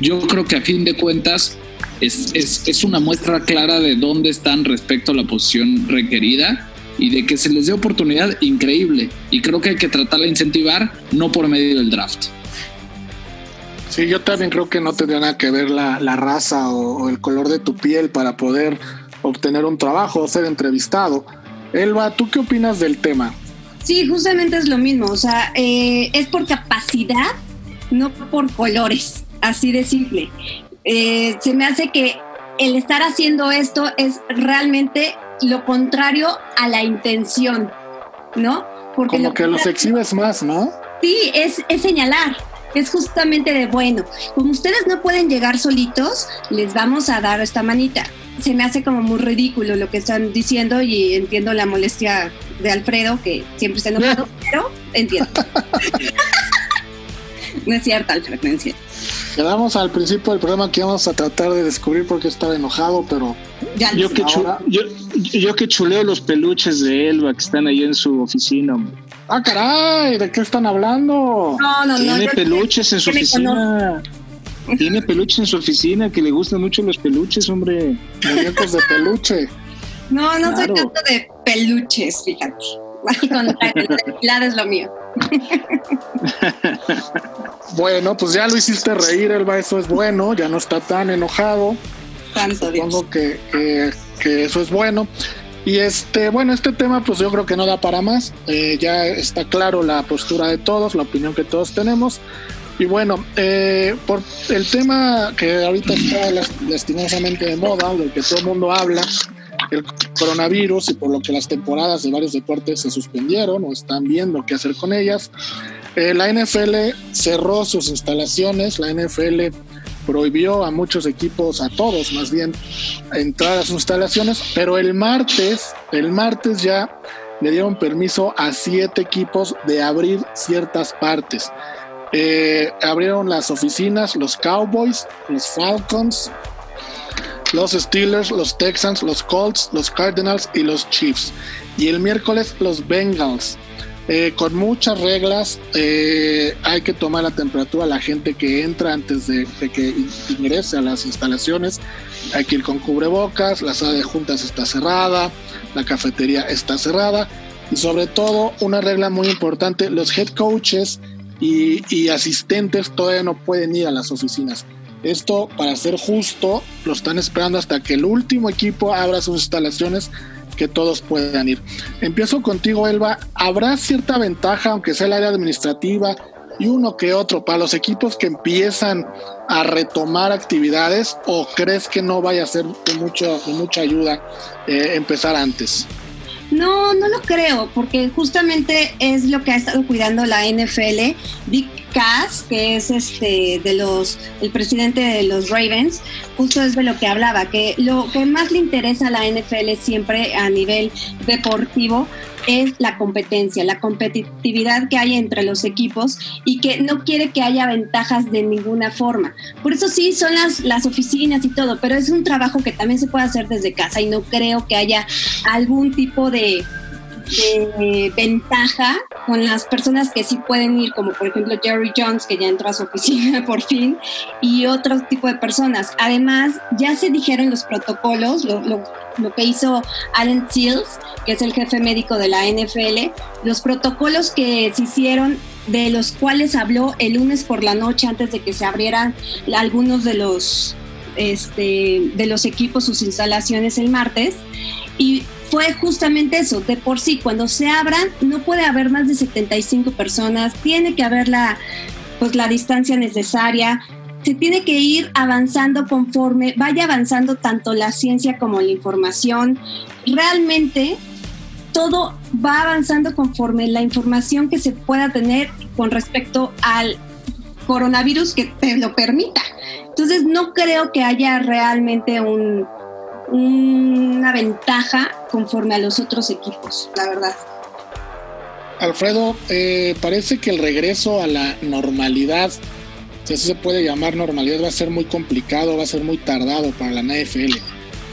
yo creo que a fin de cuentas es, es, es una muestra clara de dónde están respecto a la posición requerida y de que se les dé oportunidad increíble. Y creo que hay que tratarla de incentivar, no por medio del draft. Sí, yo también creo que no tendría nada que ver la, raza o, el color de tu piel para poder obtener un trabajo o ser entrevistado. Elba, ¿tú qué opinas del tema? Sí, justamente es lo mismo, o sea, eh, es por capacidad, no por colores, así de simple. Eh, se me hace que el estar haciendo esto es realmente lo contrario a la intención, ¿no? Porque Como que los exhibes más, ¿no? Sí, es, es señalar, es justamente de bueno, como ustedes no pueden llegar solitos, les vamos a dar esta manita. Se me hace como muy ridículo lo que están diciendo y entiendo la molestia de Alfredo, que siempre está enojado, (laughs) pero entiendo. (laughs) no es cierto, Alfredo, no es cierto. Quedamos al principio del programa que íbamos a tratar de descubrir por qué estaba enojado, pero yo, que yo, que chuleo los peluches de Elba que están ahí en su oficina. Ah, caray, ¿de qué están hablando? No, no, Tiene peluches en su oficina. Tiene peluches en su oficina, que le gustan mucho los peluches, hombre. Muñecos de peluche. No, no soy tanto de peluches, fíjate. (laughs) la es lo mío. (laughs) bueno, pues ya lo hiciste reír, Elba, eso es bueno, ya no está tan enojado. Tanto Supongo que, que, eso es bueno. Y este, bueno, este tema pues yo creo que no da para más. Eh, ya está claro la postura de todos, la opinión que todos tenemos. Y bueno, eh, por el tema que ahorita está lastimosamente de moda, del que todo el mundo habla, el coronavirus y por lo que las temporadas de varios deportes se suspendieron o están viendo qué hacer con ellas. Eh, la NFL cerró sus instalaciones, la NFL prohibió a muchos equipos, a todos más bien, entrar a sus instalaciones, pero el martes, el martes ya le dieron permiso a siete equipos de abrir ciertas partes. Eh, abrieron las oficinas los Cowboys, los Falcons, los Steelers, los Texans, los Colts, los Cardinals y los Chiefs. Y el miércoles los Bengals. Eh, con muchas reglas, eh, hay que tomar la temperatura a la gente que entra antes de, que ingrese a las instalaciones. Hay que ir con cubrebocas, la sala de juntas está cerrada, la cafetería está cerrada y sobre todo una regla muy importante, los head coaches y, y asistentes todavía no pueden ir a las oficinas. Esto, para ser justo, lo están esperando hasta que el último equipo abra sus instalaciones que todos puedan ir. Empiezo contigo, Elba. ¿Habrá cierta ventaja, aunque sea el área administrativa y uno que otro, para los equipos que empiezan a retomar actividades o crees que no vaya a ser de, mucho, mucha ayuda eh, empezar antes? No, no lo creo, porque justamente es lo que ha estado cuidando la NFL. Dick Cass, que es este de los el presidente de los Ravens, justo es de lo que hablaba, que lo que más le interesa a la NFL siempre a nivel deportivo es la competencia, la competitividad que hay entre los equipos y que no quiere que haya ventajas de ninguna forma. Por eso sí son las, las oficinas y todo, pero es un trabajo que también se puede hacer desde casa y no creo que haya algún tipo de, de ventaja con las personas que sí pueden ir, como por ejemplo Jerry Jones, que ya entró a su oficina (laughs) por fin, y otro tipo de personas. Además, ya se dijeron los protocolos, lo, lo, lo que hizo Alan Seals, que es el jefe médico de la NFL, los protocolos que se hicieron de los cuales habló el lunes por la noche antes de que se abrieran algunos de los este, de los equipos sus instalaciones el martes y fue justamente eso, de por sí, cuando se abran no puede haber más de 75 personas, tiene que haber la, pues, la distancia necesaria, se tiene que ir avanzando conforme vaya avanzando tanto la ciencia como la información. Realmente todo va avanzando conforme la información que se pueda tener con respecto al coronavirus que te lo permita. Entonces no creo que haya realmente un, una ventaja conforme a los otros equipos, la verdad. Alfredo, eh, parece que el regreso a la normalidad, si así se puede llamar normalidad, va a ser muy complicado, va a ser muy tardado para la NFL.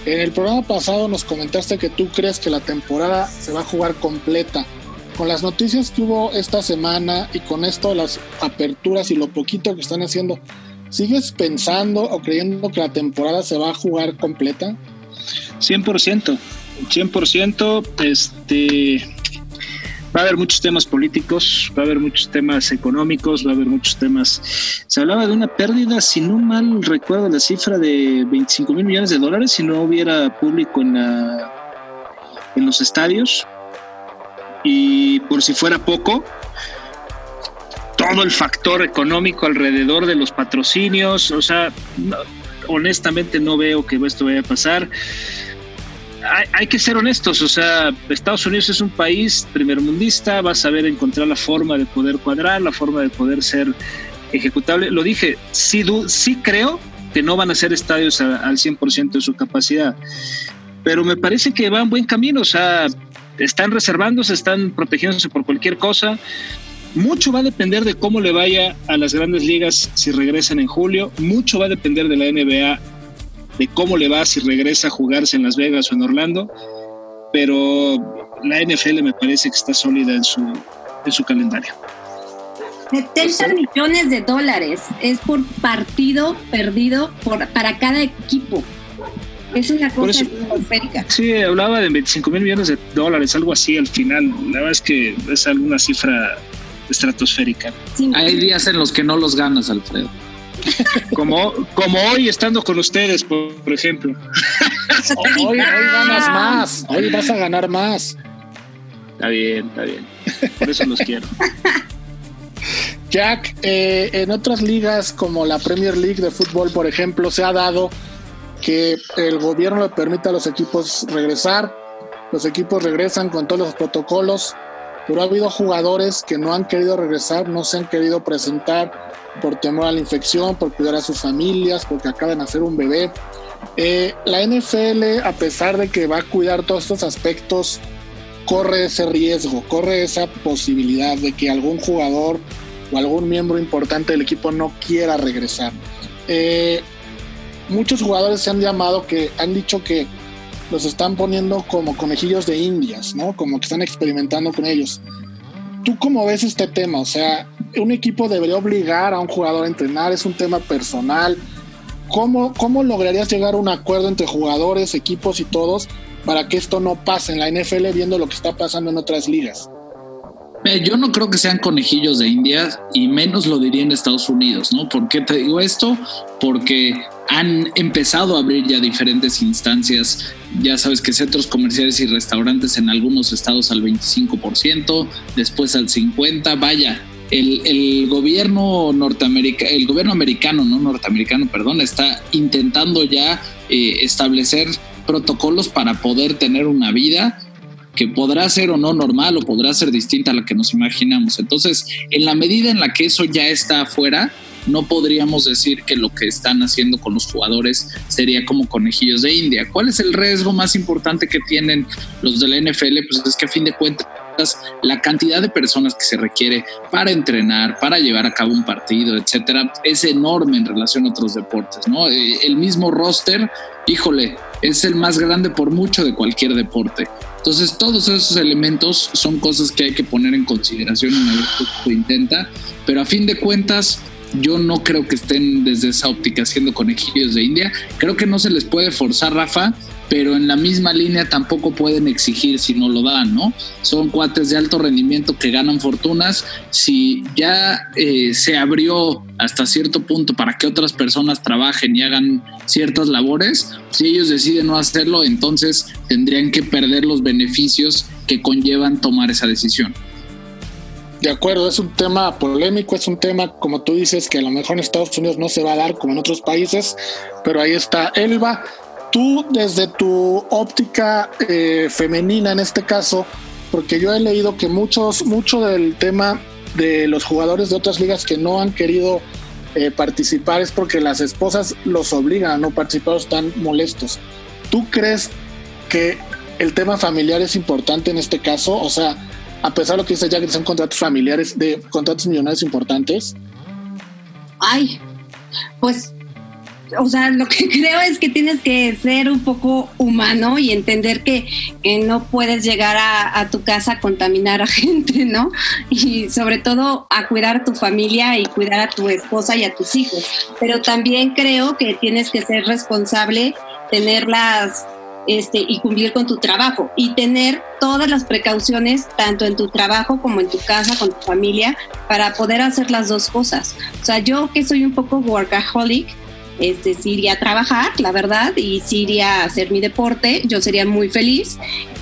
En el programa pasado nos comentaste que tú crees que la temporada se va a jugar completa. Con las noticias que hubo esta semana y con esto las aperturas y lo poquito que están haciendo, ¿sigues pensando o creyendo que la temporada se va a jugar completa? 100%, 100%, este, va a haber muchos temas políticos, va a haber muchos temas económicos, va a haber muchos temas. Se hablaba de una pérdida, si no mal recuerdo la cifra de 25 mil millones de dólares si no hubiera público en, la, en los estadios. Y por si fuera poco, todo el factor económico alrededor de los patrocinios, o sea, honestamente no veo que esto vaya a pasar. Hay, que ser honestos, o sea, Estados Unidos es un país primermundista, va a saber encontrar la forma de poder cuadrar, la forma de poder ser ejecutable. Lo dije, sí, sí creo que no van a ser estadios al 100% de su capacidad, pero me parece que van buen camino, o sea, están reservándose, están protegiéndose por cualquier cosa. Mucho va a depender de cómo le vaya a las grandes ligas si regresan en julio. Mucho va a depender de la NBA, de cómo le va si regresa a jugarse en Las Vegas o en Orlando. Pero la NFL me parece que está sólida en su, en su calendario. 70 millones de dólares es por partido perdido por, para cada equipo. Es una cosa estratosférica. Sí, hablaba de 25 mil millones de dólares, algo así al final. La verdad es que es alguna cifra estratosférica. Hay días en los que no los ganas, Alfredo. (laughs) Como, como hoy estando con ustedes, por, ejemplo. hoy, hoy ganas más, hoy vas a ganar más. Está bien, está bien. Por eso los quiero. (laughs) Jack, eh, en otras ligas como la Premier League de fútbol, por ejemplo, se ha dado que el gobierno le permite a los equipos regresar, los equipos regresan con todos los protocolos, pero ha habido jugadores que no han querido regresar, no se han querido presentar por temor a la infección, por cuidar a sus familias, porque acaban de nacer un bebé. Eh, la NFL, a pesar de que va a cuidar todos estos aspectos, corre ese riesgo, corre esa posibilidad de que algún jugador o algún miembro importante del equipo no quiera regresar. Eh, muchos jugadores se han llamado que han dicho que los están poniendo como conejillos de indias, ¿no? Como que están experimentando con ellos. ¿Tú cómo ves este tema? O sea, un equipo debería obligar a un jugador a entrenar, es un tema personal. ¿Cómo, cómo lograrías llegar a un acuerdo entre jugadores, equipos y todos para que esto no pase en la NFL viendo lo que está pasando en otras ligas? Yo no creo que sean conejillos de India y menos lo diría en Estados Unidos, ¿no? ¿Por qué te digo esto? Porque han empezado a abrir ya diferentes instancias. Ya sabes que centros comerciales y restaurantes en algunos estados al 25%, después al 50%. Vaya, el, gobierno norteamericano, el gobierno americano, no norteamericano, perdón, está intentando ya eh, establecer protocolos para poder tener una vida que podrá ser o no normal o podrá ser distinta a la que nos imaginamos. Entonces, en la medida en la que eso ya está afuera, no podríamos decir que lo que están haciendo con los jugadores sería como conejillos de India. ¿Cuál es el riesgo más importante que tienen los de la NFL? Pues es que a fin de cuentas la cantidad de personas que se requiere para entrenar, para llevar a cabo un partido, etcétera, es enorme en relación a otros deportes, ¿no? Eh, el mismo roster, híjole, es el más grande por mucho de cualquier deporte. Entonces, todos esos elementos son cosas que hay que poner en consideración una vez que intenta, pero a fin de cuentas, yo no creo que estén desde esa óptica haciendo conejillos de India. Creo que no se les puede forzar, Rafa, pero en la misma línea tampoco pueden exigir si no lo dan, ¿no? Son cuates de alto rendimiento que ganan fortunas. Si ya eh, se abrió hasta cierto punto para que otras personas trabajen y hagan ciertas labores, si ellos deciden no hacerlo, entonces tendrían que perder los beneficios que conllevan tomar esa decisión. De acuerdo, es un tema polémico, es un tema, como tú dices, que a lo mejor en Estados Unidos no se va a dar como en otros países, pero ahí está Elba. Tú, desde tu óptica eh, femenina en este caso, porque yo he leído que muchos, mucho del tema de los jugadores de otras ligas que no han querido eh, participar es porque las esposas los obligan a no participar, están molestos. ¿Tú crees que el tema familiar es importante en este caso? O sea, a pesar de lo que dice que son contratos familiares, de contratos millonarios importantes. Ay, pues o sea, lo que (laughs) creo es que tienes que ser un poco humano y entender que, no puedes llegar a, tu casa a contaminar a (laughs) gente, ¿no? Y sobre todo a cuidar a tu familia y cuidar a tu esposa y a tus hijos. Pero también creo que tienes que ser responsable, tenerlas este, y cumplir con tu trabajo y tener todas las precauciones, tanto en tu trabajo como en tu casa, con tu familia, para poder hacer las dos cosas. O sea, yo que soy un poco workaholic, este, sí iría a trabajar, la verdad, y sí iría a hacer mi deporte, yo sería muy feliz,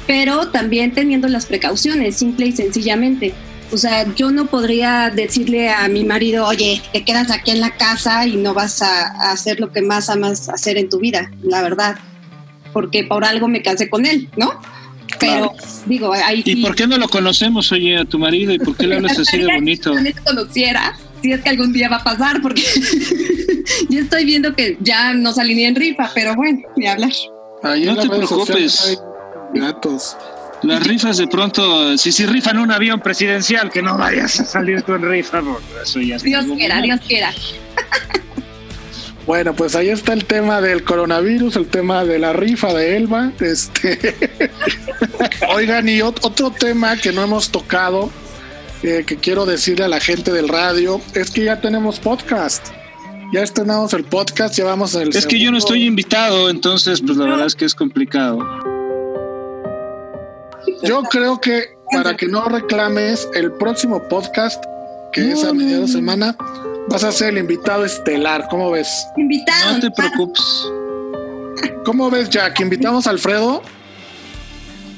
pero también teniendo las precauciones, simple y sencillamente. O sea, yo no podría decirle a mi marido, oye, te quedas aquí en la casa y no vas a, hacer lo que más amas hacer en tu vida, la verdad, porque por algo me casé con él, ¿no? Pero digo, ahí ¿Y por qué no lo conocemos, oye, a tu marido? ¿Y por qué le hablas así de (laughs) bonito? Si no conociera, si es que algún día va a pasar, porque (laughs) yo estoy viendo que ya no salí ni en rifa, pero bueno, ni hablar. Ahí no te preocupes. Gatos. Las rifas de pronto, si si rifan un avión presidencial, que no vayas a salir tú en rifa, eso ya Dios quiera, Dios (laughs) quiera. Bueno, pues ahí está el tema del coronavirus, el tema de la rifa de Elba. Este, (laughs) oigan, y otro tema que no hemos tocado, eh, que quiero decirle a la gente del radio, es que ya tenemos podcast. Ya estrenamos el podcast, llevamos el. Es que yo no estoy invitado, entonces, pues la verdad es que es complicado. Yo creo que para que no reclames el próximo podcast, que es a mediados de semana, vas a ser el invitado estelar. ¿Cómo ves? Invitado. No te preocupes. ¿Cómo ves, Jack? ¿Invitamos a Alfredo?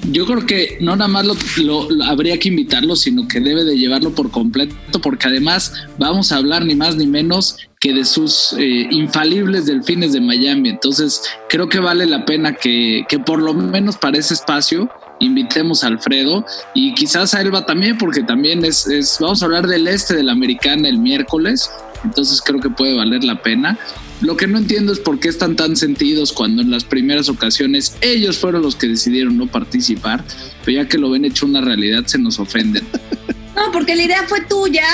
Yo creo que no nada más lo, habría que invitarlo, sino que debe de llevarlo por completo, porque además vamos a hablar ni más ni menos que de sus eh, infalibles delfines de Miami. Entonces, creo que vale la pena que, que por lo menos para ese espacio invitemos a Alfredo y quizás a Elba también, porque también es, es, vamos a hablar del este de la americana el miércoles, entonces creo que puede valer la pena. Lo que no entiendo es por qué están tan sentidos cuando en las primeras ocasiones ellos fueron los que decidieron no participar, pero ya que lo ven hecho una realidad se nos ofenden. (laughs) No, porque la idea fue tuya,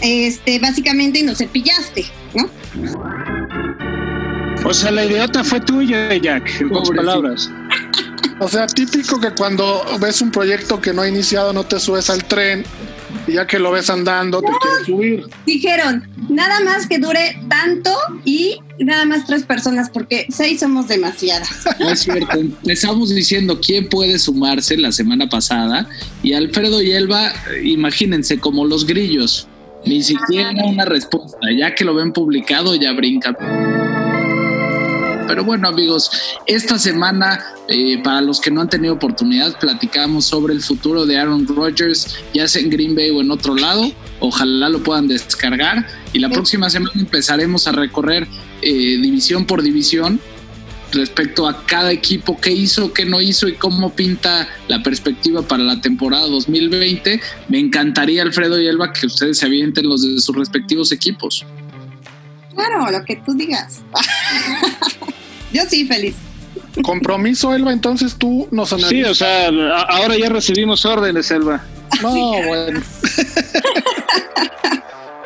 este, básicamente, y nos cepillaste, ¿no? O sea, la idiota fue tuya, Jack, en pocas palabras. O sea, típico que cuando ves un proyecto que no ha iniciado no te subes al tren y ya que lo ves andando te quieres subir. Dijeron, nada más que dure tanto y nada más tres personas porque seis somos demasiadas. No es cierto. Estamos diciendo quién puede sumarse la semana pasada y Alfredo y Elba, imagínense como los grillos, ni siquiera una respuesta. Ya que lo ven publicado ya brincan. Pero bueno, amigos, esta semana, eh, para los que no han tenido oportunidad, platicamos sobre el futuro de Aaron Rodgers, ya sea en Green Bay o en otro lado. Ojalá lo puedan descargar. Y la próxima semana empezaremos a recorrer eh, división por división respecto a cada equipo, qué hizo, qué no hizo y cómo pinta la perspectiva para la temporada 2020. Me encantaría, Alfredo y Elba, que ustedes se avienten los de sus respectivos equipos. Claro, lo que tú digas. (laughs) Yo sí, feliz. Compromiso, Elba, entonces tú nos analizas. Sí, o sea, ahora ya recibimos órdenes, Elba. No, bueno.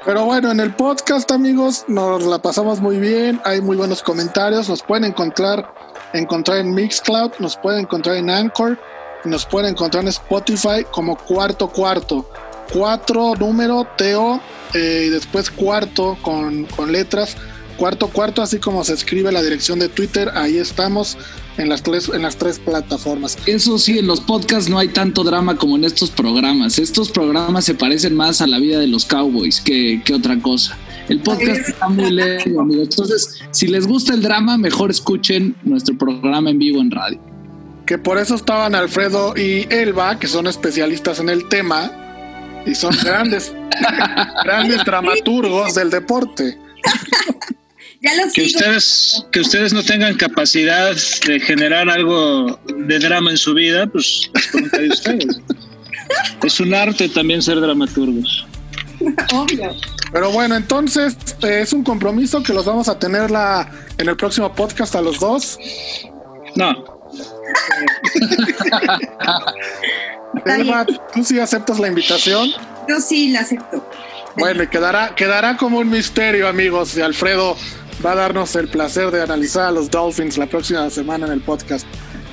Pero bueno, en el podcast, amigos, nos la pasamos muy bien. Hay muy buenos comentarios. Nos pueden encontrar, encontrar en Mixcloud, nos pueden encontrar en Anchor, nos pueden encontrar en Spotify como cuarto cuarto. Cuatro número TO eh, y después cuarto con, con letras cuarto cuarto, así como se escribe la dirección de Twitter, ahí estamos en las tres, en las tres plataformas. Eso sí, en los podcasts no hay tanto drama como en estos programas. Estos programas se parecen más a la vida de los cowboys que, que otra cosa. El podcast está muy lejos, amigos. Entonces, si les gusta el drama, mejor escuchen nuestro programa en vivo en radio. Que por eso estaban Alfredo y Elba, que son especialistas en el tema y son grandes, (laughs) grandes dramaturgos del deporte. Que ustedes que ustedes no tengan capacidad de generar algo de drama en su vida, pues es de ustedes. (laughs) es un arte también ser dramaturgos. Obvio. Pero bueno, entonces eh, es un compromiso que los vamos a tener la, en el próximo podcast a los dos. No. (laughs) Elba, ¿tú sí aceptas la invitación? Yo sí la acepto. Bueno, y quedará, quedará como un misterio, amigos, de Alfredo va a darnos el placer de analizar a los Dolphins la próxima semana en el podcast.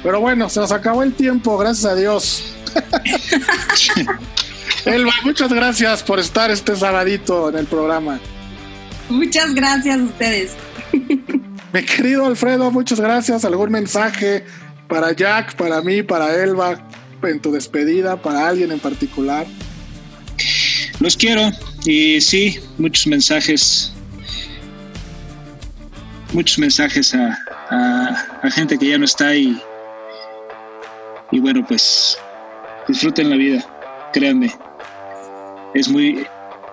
Pero bueno, se nos acabó el tiempo, gracias a Dios. (laughs) Elba, muchas gracias por estar este sabadito en el programa. Muchas gracias a ustedes. (laughs) Mi querido Alfredo, muchas gracias. ¿Algún mensaje para Jack, para mí, para Elba, en tu despedida, para alguien en particular? Los quiero y sí, muchos mensajes muchos mensajes a, a, gente que ya no está y, y bueno, pues disfruten la vida, créanme. Es muy,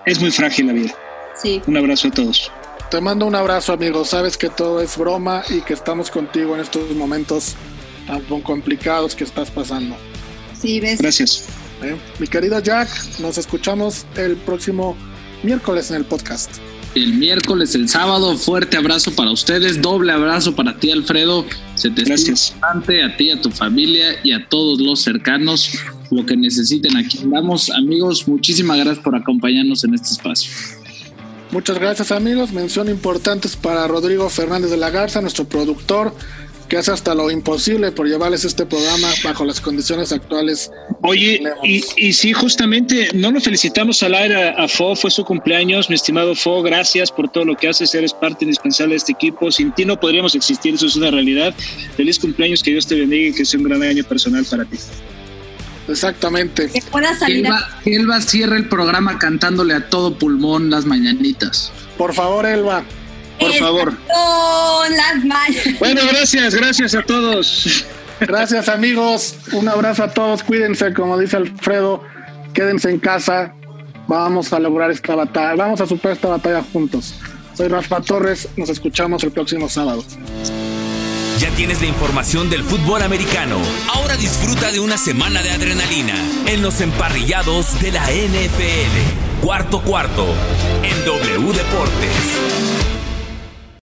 es muy frágil la vida. Sí. Un abrazo a todos. Te mando un abrazo, amigo. Sabes que todo es broma y que estamos contigo en estos momentos tan complicados que estás pasando. Sí, ves. Gracias. ¿Eh? Mi querido Jack, nos escuchamos el próximo miércoles en el podcast. El miércoles, el sábado, fuerte abrazo para ustedes, doble abrazo para ti, Alfredo. Se te Gracias. bastante a ti, a tu familia y a todos los cercanos. Lo que necesiten, aquí andamos. Amigos, muchísimas gracias por acompañarnos en este espacio. Muchas gracias amigos. Mención importantes para Rodrigo Fernández de la Garza, nuestro productor, que hace hasta lo imposible por llevarles este programa bajo las condiciones actuales. Oye, y, y sí, justamente no lo felicitamos al aire a, a Fo, fue su cumpleaños, mi estimado Fo, gracias por todo lo que haces, eres parte indispensable de este equipo, sin ti no podríamos existir, eso es una realidad. Feliz cumpleaños, que Dios te bendiga y que sea un gran año personal para ti. Exactamente. Que pueda salir. a- Elba, Elba cierra el programa cantándole a todo pulmón las mañanitas. Por favor, Elba. Por favor. Con las manos. Bueno, gracias, gracias a todos. Gracias amigos. Un abrazo a todos. Cuídense, como dice Alfredo. Quédense en casa. Vamos a lograr esta batalla. Vamos a superar esta batalla juntos. Soy Rafa Torres. Nos escuchamos el próximo sábado. Ya tienes la información del fútbol americano. Ahora disfruta de una semana de adrenalina en los emparrillados de la NFL. Cuarto cuarto en W Deportes.